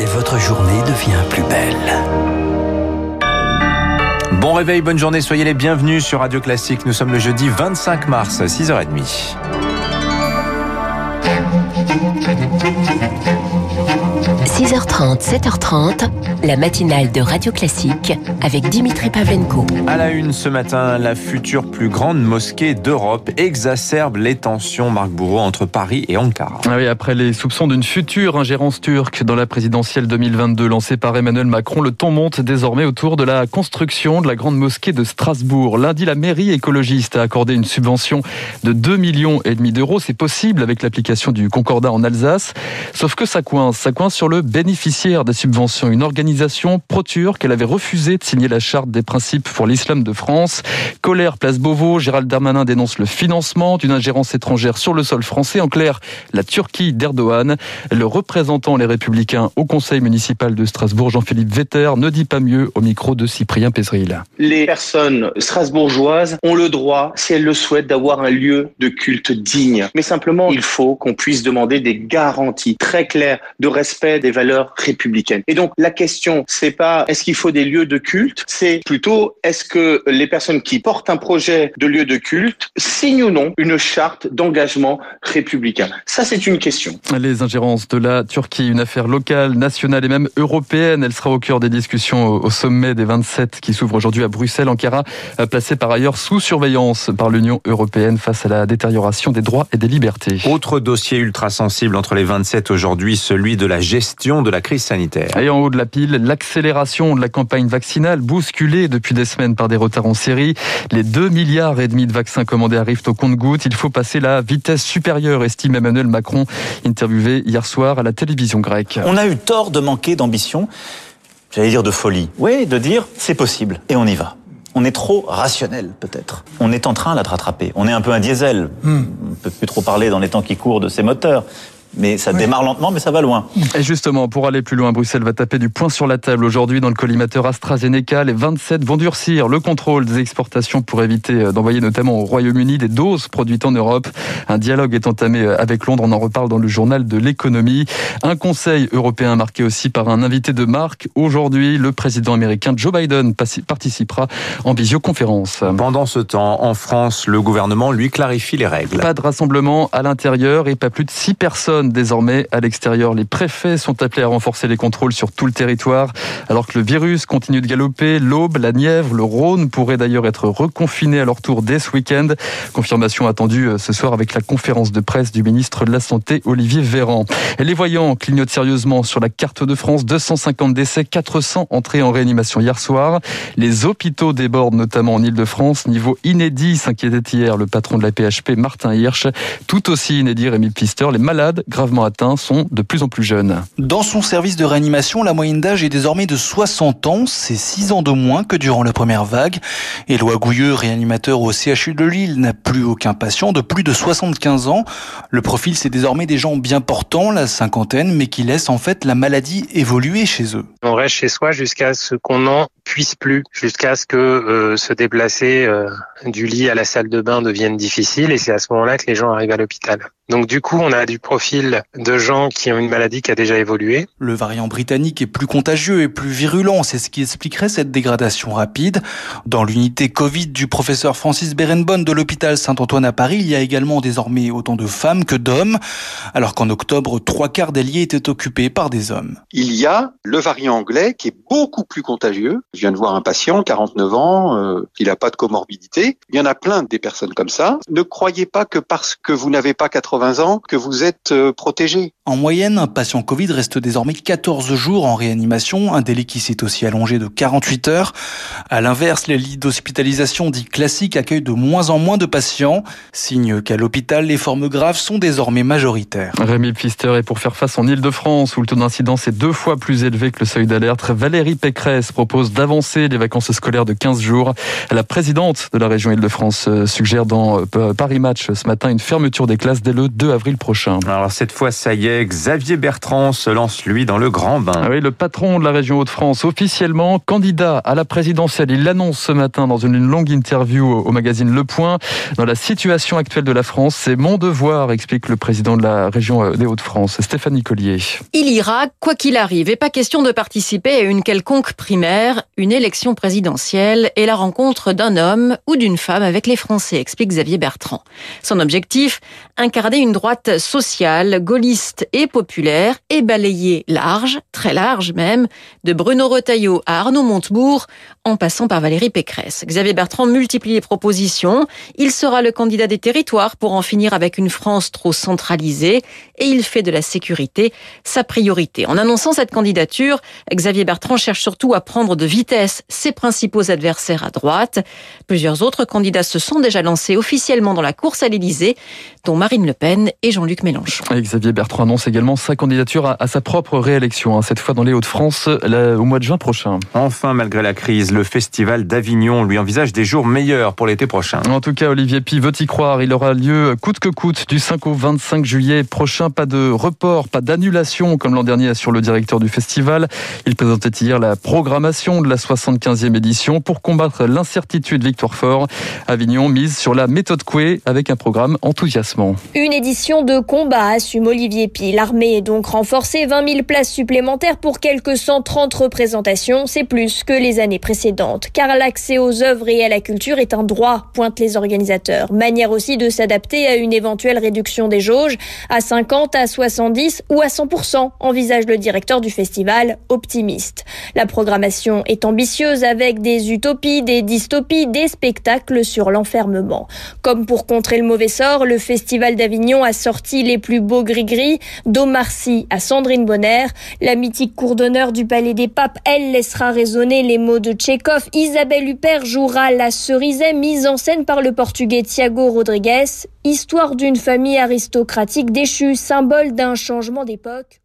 et votre journée devient plus belle. Bon réveil, bonne journée, soyez les bienvenus sur Radio Classique. Nous sommes le jeudi 25 mars, 6h30. 6h30, 7h30, la matinale de Radio Classique avec Dimitri Pavlenko. À la une ce matin, la future plus grande mosquée d'Europe exacerbe les tensions, Marc Bourreau, entre Paris et Ankara. Ah oui, après les soupçons d'une future ingérence turque dans la présidentielle 2022 lancée par Emmanuel Macron, le ton monte désormais autour de la construction de la grande mosquée de Strasbourg. Lundi, la mairie écologiste a accordé une subvention de 2 millions et demi d'euros. C'est possible avec l'application du Concordat en Alsace. Sauf que ça coince. Ça coince sur le bénéficiaire des subventions, une organisation pro-turque. Elle avait refusé de signer la charte des principes pour l'islam de France. Colère, place Beauvau. Gérald Darmanin dénonce le financement d'une ingérence étrangère sur le sol français. En clair, la Turquie d'Erdogan. Le représentant Les Républicains au conseil municipal de Strasbourg, Jean-Philippe Vetter, ne dit pas mieux au micro de Cyprien Pézril. Les personnes strasbourgeoises ont le droit, si elles le souhaitent, d'avoir un lieu de culte digne. Mais simplement, il faut qu'on puisse demander des garanties très claires de respect des valeurs républicaines. Et donc, la question, c'est pas est-ce qu'il faut des lieux de culte, c'est plutôt est-ce que les personnes qui portent un projet de lieu de culte signent ou non une charte d'engagement républicain. Ça, c'est une question. Les ingérences de la Turquie, une affaire locale, nationale et même européenne. Elle sera au cœur des discussions au sommet des 27 qui s'ouvrent aujourd'hui à Bruxelles. Ankara, placé par ailleurs sous surveillance par l'Union européenne face à la détérioration des droits et des libertés. Autre dossier ultra sensible entre les 27 aujourd'hui, celui de la gestion de la crise sanitaire. Et en haut de la pile, l'accélération de la campagne vaccinale, bousculée depuis des semaines par des retards en série. Les 2 milliards et demi de vaccins commandés arrivent au compte-gouttes. Il faut passer la vitesse supérieure, estime Emmanuel Macron, interviewé hier soir à la télévision grecque. On a eu tort de manquer d'ambition, j'allais dire de folie. Oui, de dire c'est possible et on y va. On est trop rationnel, peut-être. On est en train là de rattraper. On est un peu un diesel. Hmm. On ne peut plus trop parler dans les temps qui courent de ces moteurs mais ça démarre lentement, mais ça va loin. Et justement, pour aller plus loin, Bruxelles va taper du poing sur la table aujourd'hui dans le collimateur AstraZeneca. Les 27 vont durcir le contrôle des exportations pour éviter euh, d'envoyer notamment au Royaume-Uni des doses produites en Europe. Un dialogue est entamé euh, avec Londres, on en reparle dans le journal de l'économie. Un conseil européen marqué aussi par un invité de marque. Aujourd'hui, le président américain Joe Biden participera en visioconférence. Pendant ce temps, en France, le gouvernement lui clarifie les règles. Pas de rassemblement à l'intérieur et pas plus de 6 personnes désormais à l'extérieur. Les préfets sont appelés à renforcer les contrôles sur tout le territoire. Alors que le virus continue de galoper, l'Aube, la Nièvre, le Rhône pourraient d'ailleurs être reconfinés à leur tour dès ce week-end. Confirmation attendue euh, ce soir avec la conférence de presse du ministre de la Santé, Olivier Véran. Les voyants clignotent sérieusement sur la carte de France. 250 décès, 400 entrées en réanimation hier soir. Les hôpitaux débordent notamment en Ile-de-France. Niveau inédit, s'inquiétait hier le patron de la PHP, Martin Hirsch. Tout aussi inédit, Rémi Pfister. Les malades gravement atteints sont de plus en plus jeunes. Dans son service de réanimation, la moyenne d'âge est désormais de 60 ans. C'est 6 ans de moins que durant la première vague. Éloi Gouilleux, réanimateur au CHU de Lille, n'a plus aucun patient de plus de 75 ans. Le profil, c'est désormais des gens bien portants, la cinquantaine, mais qui laissent en fait la maladie évoluer chez eux. On reste chez soi jusqu'à ce qu'on n'en puisse plus, jusqu'à ce que euh, se déplacer euh, du lit à la salle de bain devienne difficile et c'est à ce moment-là que les gens arrivent à l'hôpital. Donc du coup, on a du profil de gens qui ont une maladie qui a déjà évolué. Le variant britannique est plus contagieux et plus virulent, c'est ce qui expliquerait cette dégradation rapide. Dans l'unité Covid du professeur Francis Berenbonne de l'hôpital Saint-Antoine à Paris, il y a également désormais autant de femmes que d'hommes, alors qu'en octobre, trois quarts des étaient occupés par des hommes. Il y a le variant anglais qui est beaucoup plus contagieux. Je viens de voir un patient, 49 ans, euh, il n'a pas de comorbidité. Il y en a plein des personnes comme ça. Ne croyez pas que parce que vous n'avez pas 80 ans que vous êtes euh, protégé. En moyenne, un patient Covid reste désormais 14 jours en réanimation, un délai qui s'est aussi allongé de 48 heures. À l'inverse, les lits d'hospitalisation dits classiques accueillent de moins en moins de patients, signe qu'à l'hôpital, les formes graves sont désormais majoritaires. Rémi Pfister est pour faire face en Ile-de-France, où le taux d'incidence est deux fois plus élevé que le seuil d'alerte. Valérie Pécresse propose d'avancer les vacances scolaires de 15 jours. La présidente de la région Ile-de-France euh, suggère dans euh, Paris Match ce matin une fermeture des classes dès le le 2 avril prochain. Alors cette fois, ça y est, Xavier Bertrand se lance lui dans le grand bain. Ah oui, le patron de la région Hauts-de-France, officiellement candidat à la présidentielle. Il l'annonce ce matin dans une longue interview au magazine Le Point. Dans la situation actuelle de la France, c'est mon devoir, explique le président de la région euh, des Hauts-de-France, Stéphanie Collier. Il ira, quoi qu'il arrive, et pas question de participer à une quelconque primaire, une élection présidentielle et la rencontre d'un homme ou d'une femme avec les Français, explique Xavier Bertrand. Son objectif, incarner une droite sociale, gaulliste et populaire et balayer large, très large même, de Bruno Retailleau à Arnaud Montebourg, en passant par Valérie Pécresse. Xavier Bertrand multiplie les propositions. Il sera le candidat des territoires pour en finir avec une France trop centralisée et il fait de la sécurité sa priorité. En annonçant cette candidature, Xavier Bertrand cherche surtout à prendre de vitesse ses principaux adversaires à droite. Plusieurs autres candidats se sont déjà lancés officiellement dans la course à l'Élysée, dont Marine Le Pen et Jean-Luc Mélenchon. Xavier Bertrand annonce également sa candidature à, sa propre réélection, hein, cette fois dans les Hauts-de-France au mois de juin prochain. Enfin, malgré la crise, le festival d'Avignon lui envisage des jours meilleurs pour l'été prochain. En tout cas, Olivier Pi veut y croire. Il aura lieu coûte que coûte du 5 au 25 juillet prochain. Pas de report, pas d'annulation comme l'an dernier sur le directeur du festival. Il présentait hier la programmation de la 75e édition pour combattre l'incertitude Victoire Fort. Avignon mise sur la méthode Coué avec un programme enthousiasmant. Une édition de combat, assume Olivier Pi. L'armée est donc renforcée, 20 000 places supplémentaires pour quelques 130 représentations. C'est plus que les années précédentes. Car l'accès aux œuvres et à la culture est un droit, pointent les organisateurs. Manière aussi de s'adapter à une éventuelle réduction des jauges à 50, à 70 ou à 100%, envisage le directeur du festival, optimiste. La programmation est ambitieuse avec des utopies, des dystopies, des spectacles sur l'enfermement. Comme pour contrer le mauvais sort, le Festival d'Avignon a sorti les plus beaux gris-gris, d'Omar Sy à Sandrine Bonner. La mythique cour d'honneur du Palais des Papes, elle laissera résonner les mots de Tchekhov. Isabelle Huppert jouera la cerisée mise en scène par le portugais Thiago Rodrigues. Histoire d'une famille aristocratique déchue, symbole d'un changement d'époque